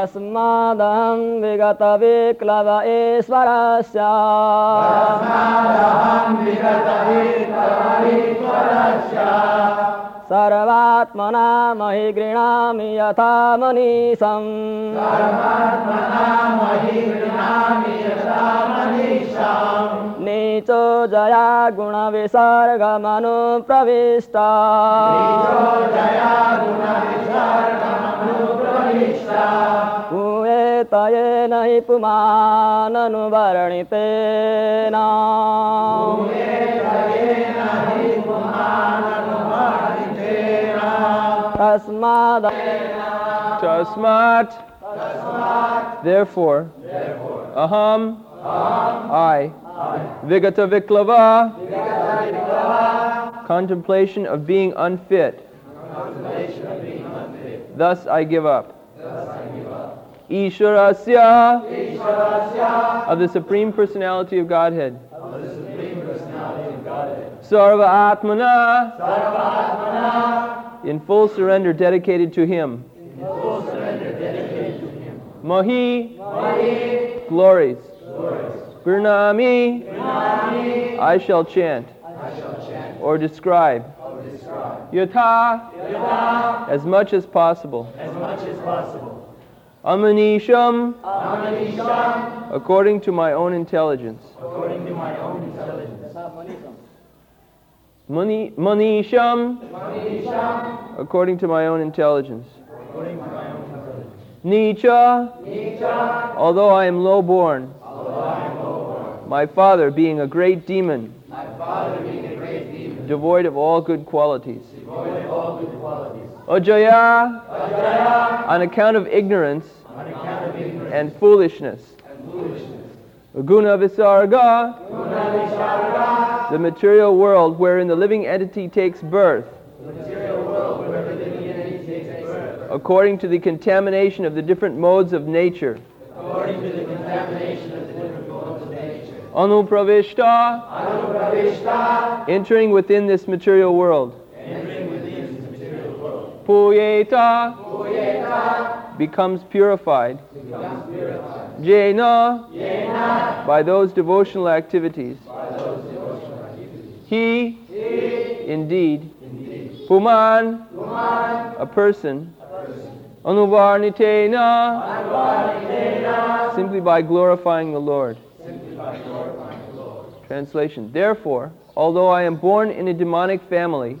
तस्मादहं विगतविक्लव ईश्वरस्य। सर्वात्मना महि गृह्णामि यथा मनीषम्। नीचो जया गुणविसर्गमनुप्रविष्टा कुवेत येन हि पुमाननुवर्णितेन तस्माद् Tasmat. Therefore. Aham. I. Vigata Viklava. Contemplation of being unfit. Thus I give up. Ishwarasya. Of the Supreme Personality of Godhead. Sarva Atmana. In full surrender dedicated to Him. Mahi. Glories. glories. Birnami. I shall chant. Or describe. Yatha. As much as possible. As much as possible. Amanisham. According to my own intelligence. according to my Mani, manisham. According to my own intelligence. Nicha. Although I am low born. My father being a great demon. Devoid of all good qualities. Ojaya. On account of ignorance. And foolishness. Guna Visarga. The material world wherein the living entity takes birth. According to the contamination of the different modes of nature. Anupravishta. Entering within this material world. Puyeta. Becomes purified. Jena. By those devotional activities. He. Indeed. Puman. A person. Anuvarnitena. Simply by glorifying the Lord. Translation. Therefore, although I am born in a demonic family,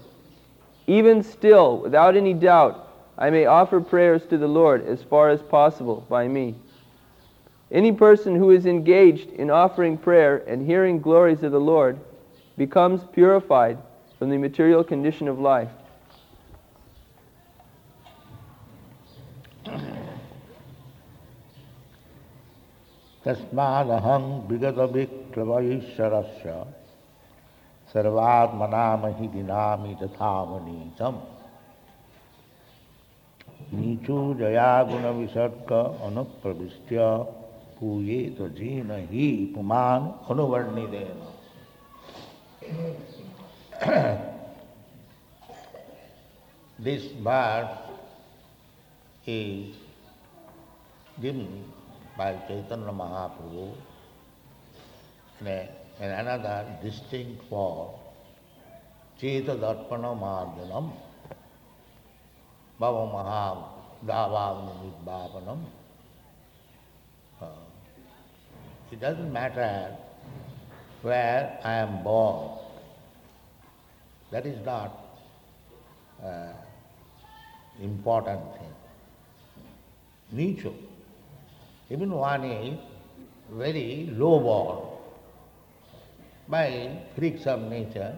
even still, without any doubt, I may offer prayers to the Lord as far as possible by me. Any person who is engaged in offering prayer and hearing glories of the Lord becomes purified from the material condition of life. तस्मादहं विगतविक्लवैश्वरस्य सर्वात्मनामहि दिनामि तथा मनीतम् नीचो जया गुणविसर्ग अनुप्रविश्य पूयेत जीन ही पुमान अनुवर्णिदेन This verse is given by Chaitanya Mahaprabhu in, a, in another distinct form, Cheta Darpana Marjanam, Bhava Maha Davagni Bhavanam. Uh, it doesn't matter where I am born. That is not uh, important thing. Nicho. Even one is very low born. By freaks of nature,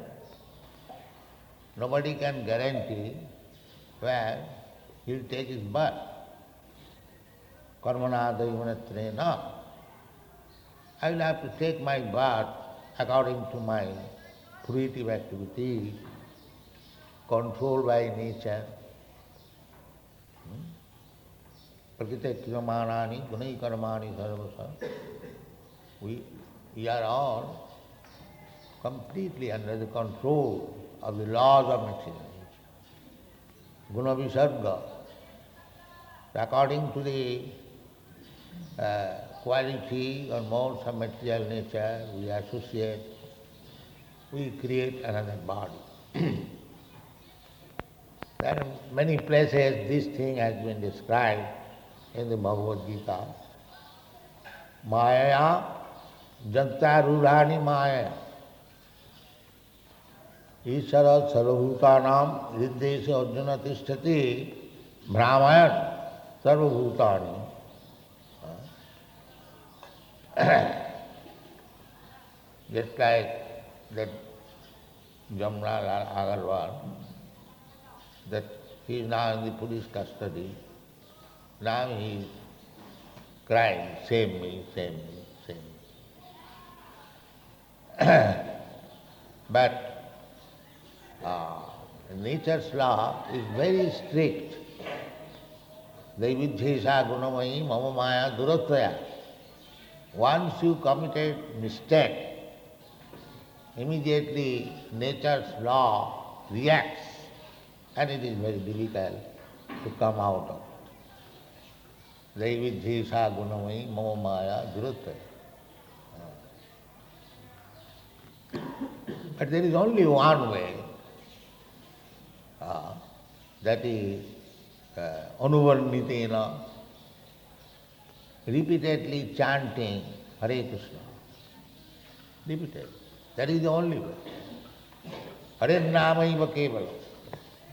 nobody can guarantee where he will take his birth. Karmana daivanatre I will have to take my birth according to my fruitive activity controlled by nature. Prakriti kriyamanani gunai karmani sarvasa. We, we are all completely under the control of the laws of material nature. Guna visarga. According to the uh, quality or modes of material nature we associate, we create another body. there are many places this thing has been described in the Bhagavad Gita. Maya jantarurani maya. ईश्वर सर्वभूतानाम हृदय से अर्जुन तिष्ठति ब्राह्मण सर्वभूतानि just like that Jamnalal Agarwal, that he is now in the police custody. Now he crying, save me, save me, save me. but uh, nature's law is very strict. Daividhyesa gunamayi mama maya duratvaya. Once you committed mistake, immediately nature's law reacts and it is very difficult to come out of दैविध्यसा गुणमयी, मम माया दुरत but there is only one way that is अनुवर्णितेन repeatedly chanting Hare Krishna repeated that is the only way हरे नाम केवल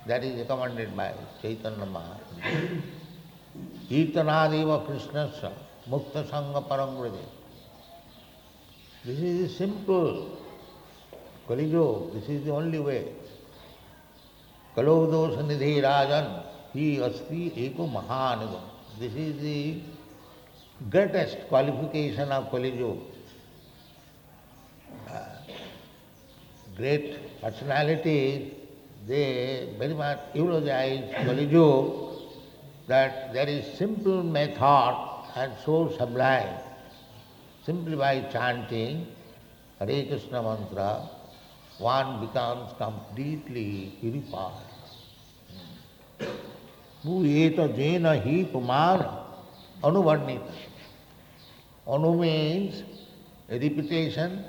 that is recommended by Chaitanya Maha कीर्तनादेव कृष्ण मुक्त संग परम this is simple कलिजो this is the only way कलो दोष निधि राजन ही अस्ति एक महानुभव this is the greatest qualification of कलिजो great personality they very much इवलो जाए कलिजो that there is simple method and so sublime. Simply by chanting Hare Krishna mantra, one becomes completely purified. Bhuyeta jena hi pumana anuvarnita. Anu means repetition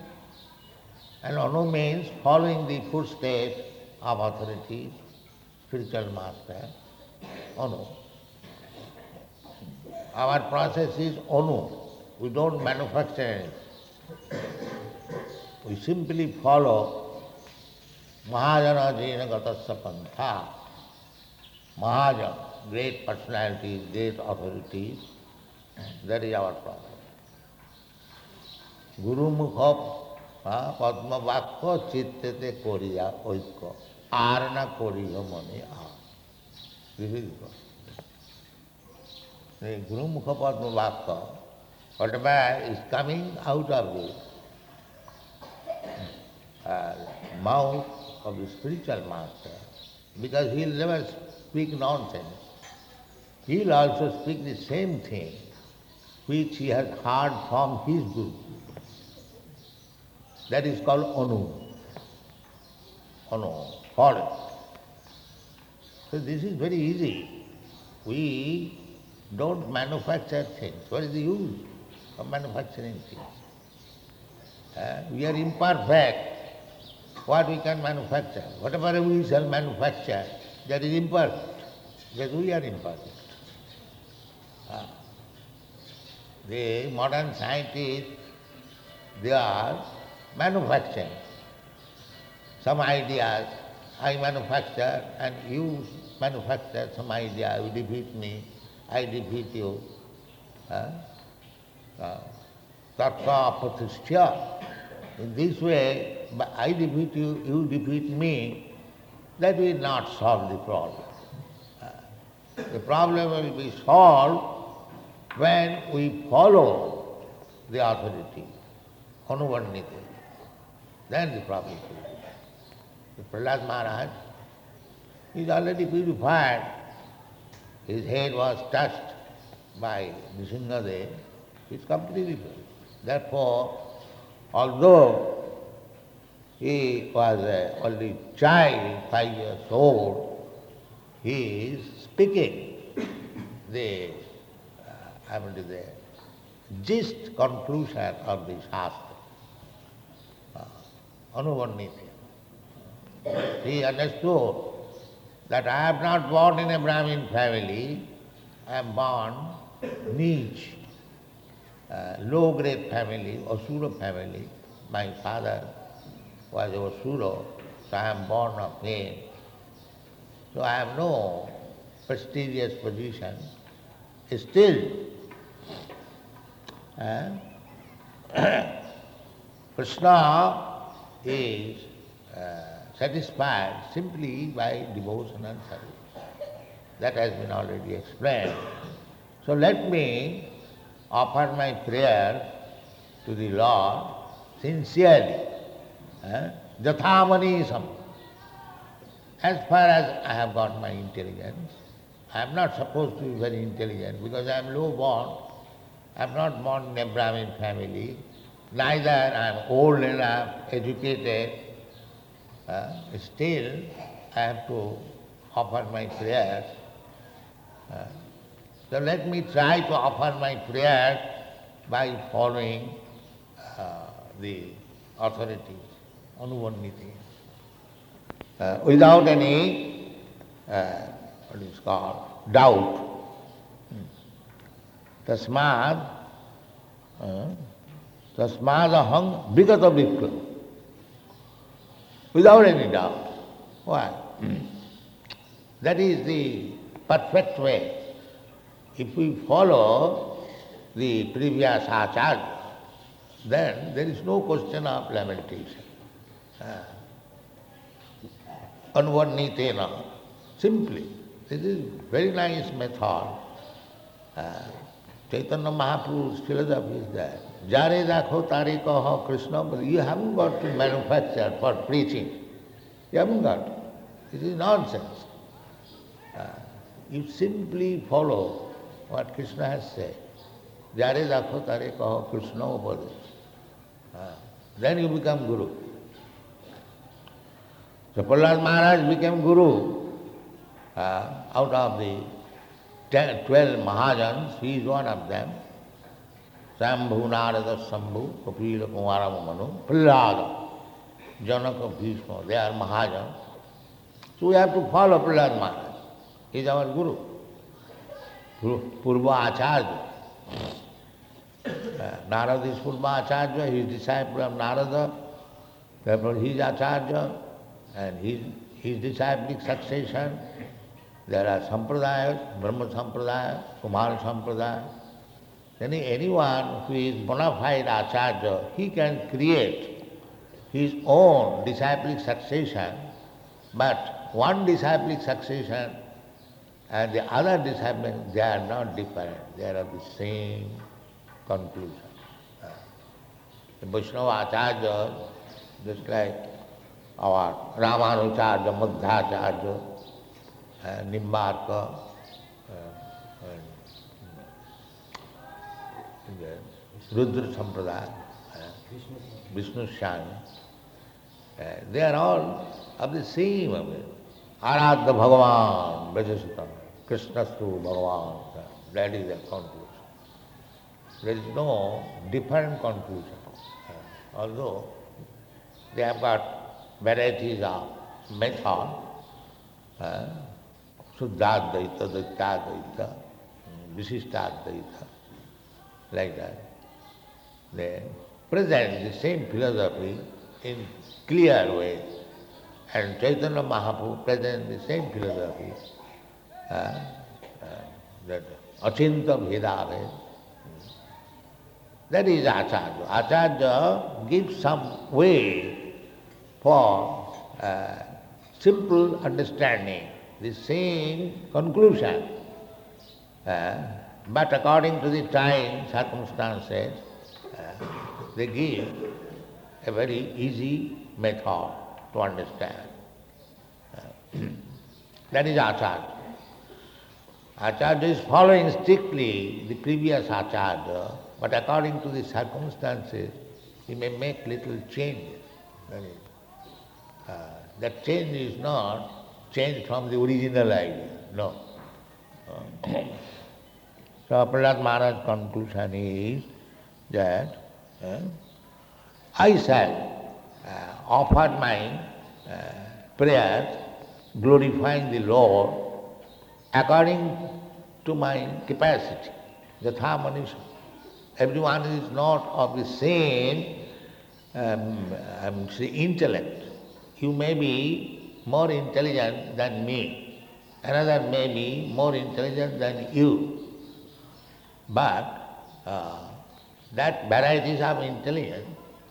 and anu means following the footsteps of authority, spiritual master, anu. Our process is anu. We don't manufacture anything. We simply follow Mahajana Jena Gatasya Pantha. Mahajan, great personalities, great authorities, that is our problem. গুরু মুখ পদ্ম বাক্য চিত্তেতে করিয়া ঐক্য আর না করিহ মনে আর the Guru Mukhapadma Bhakta, whatever is coming out of the uh, mouth of the spiritual master, because he will never speak nonsense, he will also speak the same thing which he has heard from his Guru. That is called Anu. Anu, forest. So this is very easy. We don't manufacture things. What is the use of manufacturing things? Uh, we are imperfect. What we can manufacture? Whatever we shall manufacture, that is imperfect. Because we are imperfect. Uh, the modern scientists, they are manufacturing some ideas. I manufacture and you manufacture some idea, you defeat me, I defeat you. Tattva In this way, I defeat you, you defeat me, that will not solve the problem. Uh, the problem will be solved when we follow the authority, anuvarnite. Then the problem will be. The Prahlad Maharaj, is already purified. His head was touched by Nrisimhadev. He is completely purified. Therefore, although he was a only child, five years old, he is speaking the, uh, I mean, the gist conclusion of the Shastra. Uh, Anuvarniti. He understood that I am not born in a Brahmin family, I am born niche, uh, low grade family, Asura family. My father was Asura, so I am born of him. So I have no prestigious position. Still, uh, Krishna is uh, satisfied simply by devotion and service. That has been already explained. So let me offer my prayer to the Lord sincerely. Uh, Jathamanisam. As far as I have got my intelligence, I am not supposed to be very intelligent because I am low born. I am not born in a Brahmin family. Neither I am old enough, educated. Uh, still, I have to offer my prayers. Uh, so let me try to offer my prayers by following uh, the authorities, anuvarniti, uh, without any, uh, what is called, doubt. Uh, tasmad aham vigata vikra. Without any doubt. Why? That is the perfect way. If we follow the previous acharya, then there is no question of lamentation. Uh, Anvarnitena, simply. This is very nice method. Uh, Chaitanya Mahaprabhu's philosophy is that. Got to manufacture for preaching. You haven't got to. This is nonsense. Uh, you simply follow what Krishna has said. Jare dakho tare kaho Krishna upadesh. Uh, then you become Guru. So Prahlad Maharaj became Guru. Uh, out of the ten, 12 Mahajans, he is one of them. Sambhu Narada Sambhu, Kapila Kumara Manu, Prahlada, Janaka Bhishma, they are Mahajans. So we have to follow Prahlad Maharaj. He is our Guru. Purva Acharya. Uh, Narada is Purva Acharya, he is disciple of Narada, therefore he is Acharya, and his, his disciplic succession there are sampradayas, Brahma sampradaya, Kumar sampradaya. Then anyone who is bona fide acharya, he can create his own disciplic succession, but one disciplic succession and the other disciple, they are not different, they are of the same conclusion. The Vaishnava Acharya, just like our Ramanujacharya, Madhacharya, uh, Nimbarka, गए Rudra Sampradaya Vishnu Shyam they are all of the same आराध्य भगवान ब्रजसुत कृष्णस्तु भगवान that is there there is no different conclusion all though they have got varieties of method Shuddhadvaita Dvaitadvaita Vishishtadvaita है like that. They present the same philosophy in clear way. And Chaitanya Mahaprabhu presents the same philosophy, uh, uh, that Achinta Bhedave. That is Acharya. Acharya gives some way for uh, simple understanding the same conclusion. Uh, but according to the time, circumstances, uh, they give a very easy method to understand. Uh, That is Acharya. Acharya is following strictly the previous Acharya, but according to the circumstances, he may make little changes. That, is, uh, that change is not change from the original idea, no. Uh, so Prahlad Maharaj's conclusion is that uh, I shall uh, offer my uh, prayers glorifying the Lord according to my capacity. Yatha manisha. Everyone is not of the same um, um, intellect. You may be more intelligent than me. Another may be more intelligent than you. But uh, that varieties of intelligence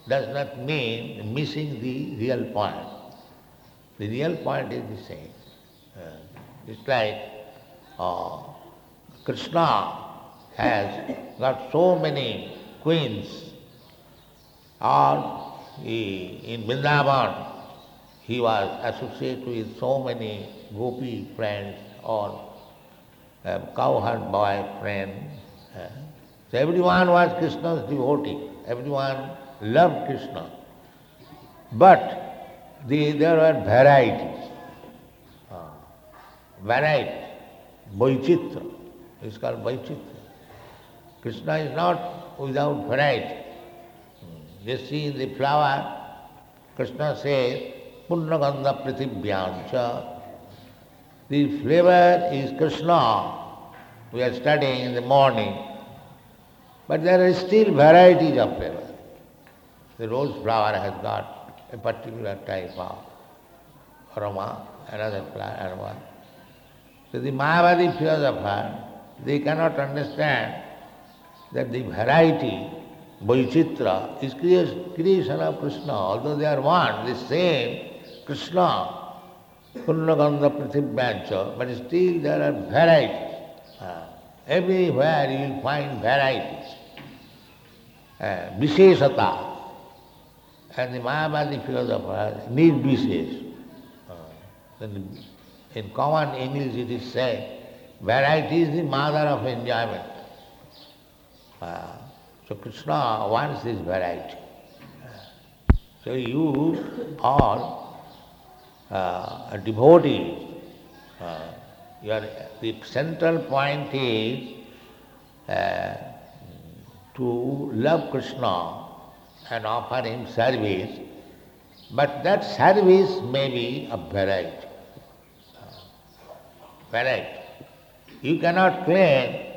does not mean missing the real point. The real point is the same. Uh, it's like uh, Krishna has got so many queens, or he, in Vrindavan he was associated with so many gopi friends or um, cowherd boy friend. So everyone was Krishna's devotee. Everyone loved Krishna. But the, there were varieties. Uh, variety. Vaichitra. It's called Vaichitra. Krishna is not without variety. You see the flower, Krishna says, Punnagandha Pritibhyancha. The flavor is Krishna. We are studying in the morning. But there are still varieties of flavor. The rose flower has got a particular type of aroma, another flower aroma. So the Mayavadi philosopher, they cannot understand that the variety, Vaichitra, is creation of Krishna. Although they are one, the same Krishna, Punnagandha Pritibhyancha, but still there are varieties. Uh, everywhere you will find varieties. Uh, Visheshata. And the Mayavadi philosopher need Vishesh. Uh, in common English it is said, variety is the mother of enjoyment. So Krishna wants this variety. So you all uh, devotees, uh, your, the central point is uh, to love Krishna and offer him service, but that service may be of variety. Variety. You cannot claim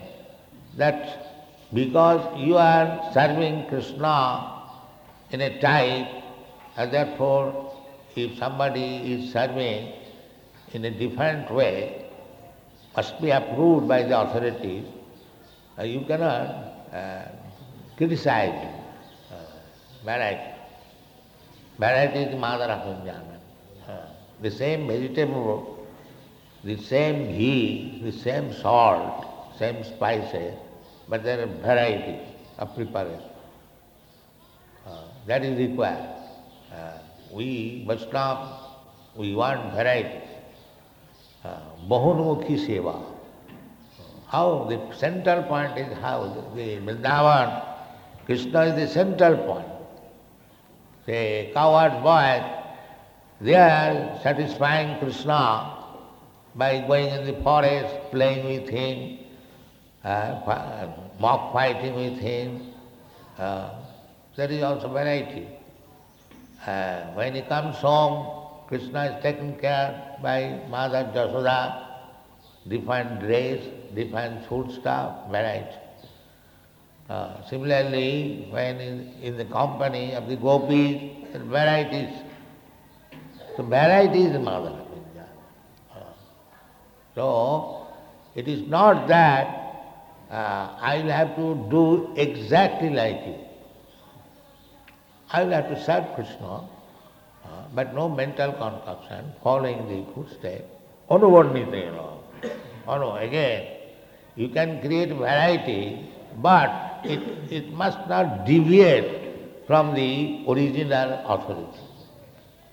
that because you are serving Krishna in a type, and therefore if somebody is serving in a different way, must be approved by the authorities, uh, you cannot uh, criticize. Uh, variety. Variety is the mother of. Uh, the same vegetable, the same ghee, the same salt, same spices, but there are varieties of preparation. Uh, that is required. Uh, we Vaishnava, we want varieties. Bahunmukhi Seva. How the central point is how the, the Vrindavan, Krishna is the central point. Say, cowherd boy, they are satisfying Krishna by going in the forest, playing with him, uh, mock fighting with him. Uh, there is also variety. Uh, when he comes home, Krishna is taken care by Mother Jasoda, different dress, different foodstuff, variety. Uh, similarly, when in, in, the company of the gopis, there are varieties. So variety is the mother of. Uh, so, it is not that uh, I will have to do exactly like you. I will have to serve Krishna, but no mental concoction, following the footsteps. Anuvarnitena. Anu, again, you can create variety, but it, it must not deviate from the original authority.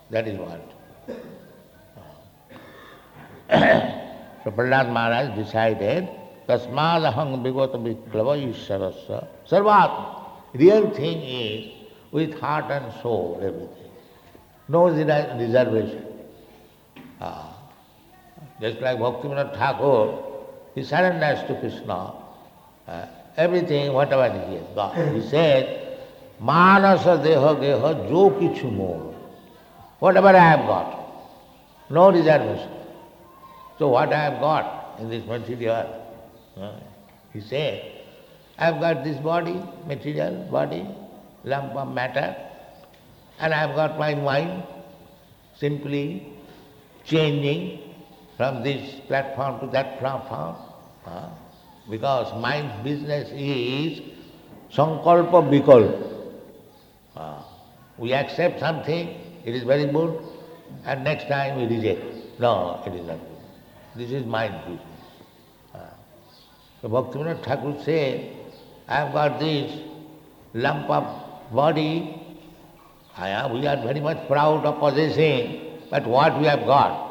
That is what. So Prahlad Maharaj decided, Tasmadahang Vigata Viklava Ishwarasya Sarvat. Real thing is with heart and soul, everything. No reser- reservation. Ah. Just like Bhaktivinoda Thakur, he surrenders to Krishna. Uh, everything, whatever he has got. He said, Manasa deha geha jo kichu. Whatever I have got, no reservation. So what I have got in this material, uh, he said, I have got this body, material body, lump of matter, and I have got my mind simply changing from this platform to that platform. uh, because mind's business is sankalpa vikalpa. Uh, we accept something, it is very good, and next time we reject. No, it is not good. This is mind business. Uh, so Bhaktivinoda Thakur said, I have got this lump of body, am, we are very much proud of possessing, but what we have got?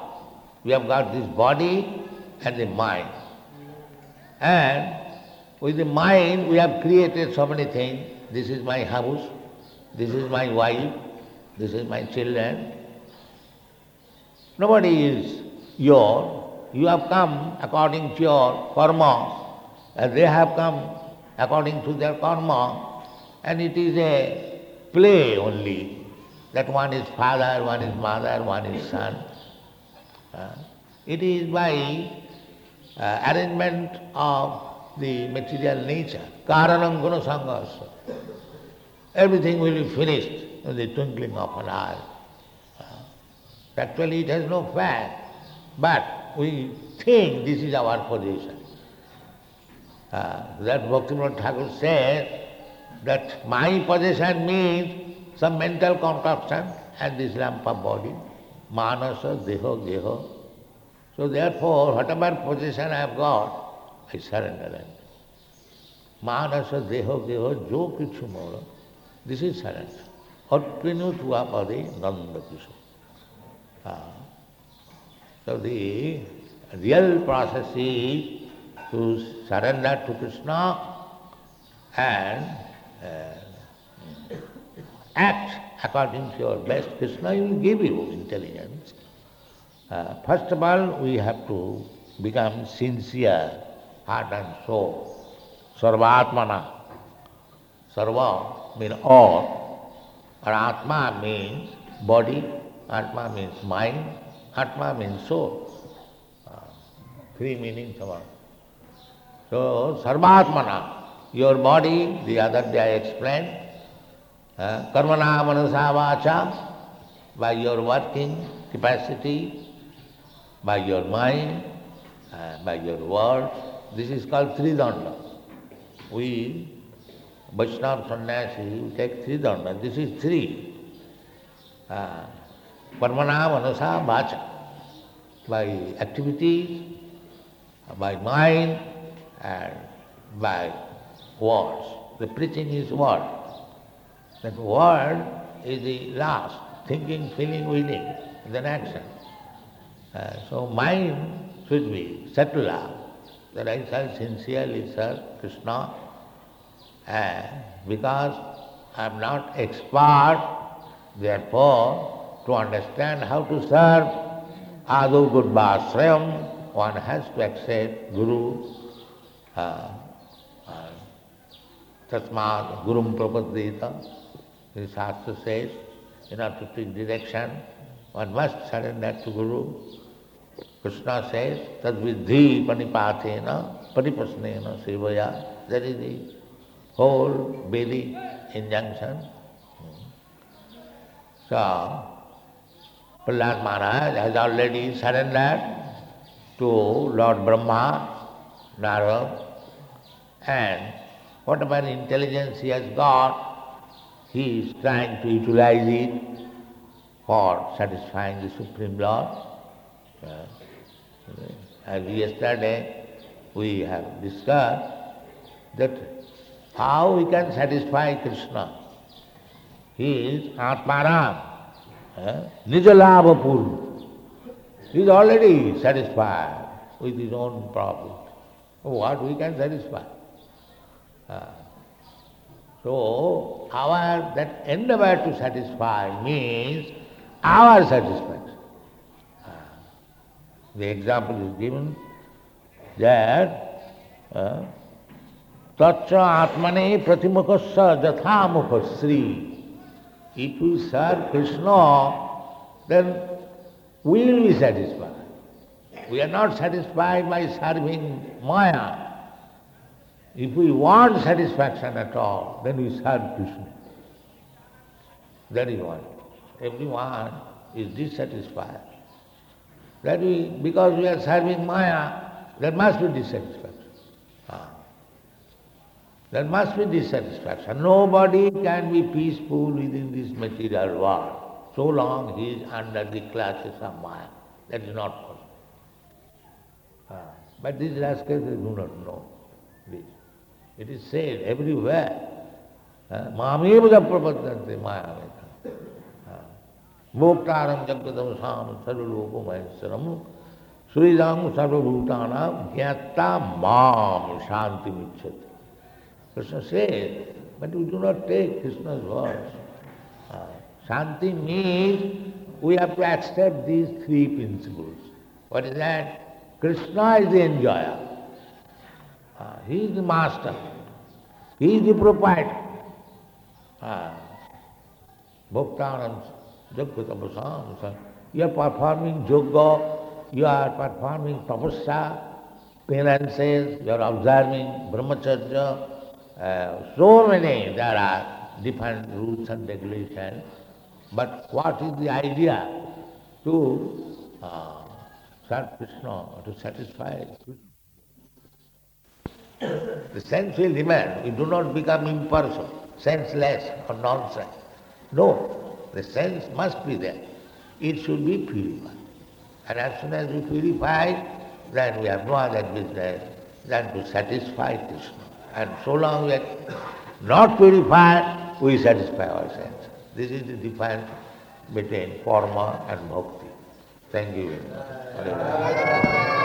We have got this body and the mind. And with the mind we have created so many things. This is my house, this is my wife, this is my children. Nobody is your. You have come according to your karma, and they have come according to their karma, and it is a play only. That one is father, one is mother, one is son. It is by uh, arrangement of the material nature, karanam guna sanghasa. Everything will be finished in the twinkling of an eye. Actually, it has no fact, but we think this is our position. Uh, that Bhaktivinoda Thakur said that my possession means some mental concoction and this lamp of body, manasa, deho, geho. So therefore, whatever possession I have got, I surrender it. Manasa, deho, geho, jo kichu mora. This is surrender. Atpinu tuapade nanda. Ah. So the real process is to surrender to Krishna and act according to your best. Krishna will give you intelligence. Uh, first of all, we have to become sincere, heart and soul. Sarvatmana. Sarva means all. And Atma means body, Atma means mind, Atma means soul. Uh, three meanings of it. So, Sarvatmana, your body, the other day I explained, uh, karmana manasa vacha, by your working capacity, by your mind, uh, by your words. This is called Tridanda. We, Vaishnava sannyasi, we take Tridanda. This is three. Uh, Karmana manasa vacha, by activities, by mind, and by words. The preaching is word. That word is the last, thinking, feeling, willing, then action. Uh, so mind should be settled that I shall sincerely serve Krishna and because I am not expert, therefore to understand how to serve Adu Gurvasrayam, one has to accept Guru, uh, uh, तस्मा गुरु प्रबोधित शास्त्र से in direction one must surrender to guru Krishna से तद्विधि परिपाते न परिप्रश्न न सेवया there is the whole belly injunction Prahlad Maharaj has already surrender to lord Brahma Narad and whatever intelligence he has got, he is trying to utilize it for satisfying the Supreme Lord. Uh, as yesterday we have discussed that how we can satisfy Krishna. He is Atmaram, uh, Nijalabhapur. He is already satisfied. with his own profit. What we can satisfy? Ah. So, our that endeavor to satisfy means our satisfaction. Ah. The example is given that uh, Tacha Atmane Pratimukasya Jatha Sri. If we serve Krishna, then we will be satisfied. We are not satisfied by serving Maya. If we want satisfaction at all, then we serve Krishna. That is why everyone is dissatisfied. That we, because we are serving Maya, there must be dissatisfaction. Ah. There must be dissatisfaction. Nobody can be peaceful within this material world so long he is under the clutches of Maya. That is not possible. Ah. But these rascals do not know this. It is said everywhere. Mameva prapadante Maya. Bhoktaram jaggadam sam sarvaloka maheswaram Sridam sarvabhutana jnata mam shanti micchati. Krishna says, but we do not take Krishna's words. Uh, Shanti means we have to accept these three principles. What is that? Krishna is the enjoyer. Uh, he is the master. He is the proprietor. Uh, Bhaktanam Jaggatamasam. You are performing yoga, you are performing tapasya, penances, you are observing brahmacharya, uh, so many there are different rules and regulations. But what is the idea to uh, serve Krishna, to satisfy The sense will remain. We do not become impersonal, senseless or nonsense. No, the sense must be there. It should be purified. And as soon as we purify, then we have no other business than to satisfy Krishna. And so long we are not purified, we satisfy our ourselves. This is the difference between karma and bhakti. Thank you very much.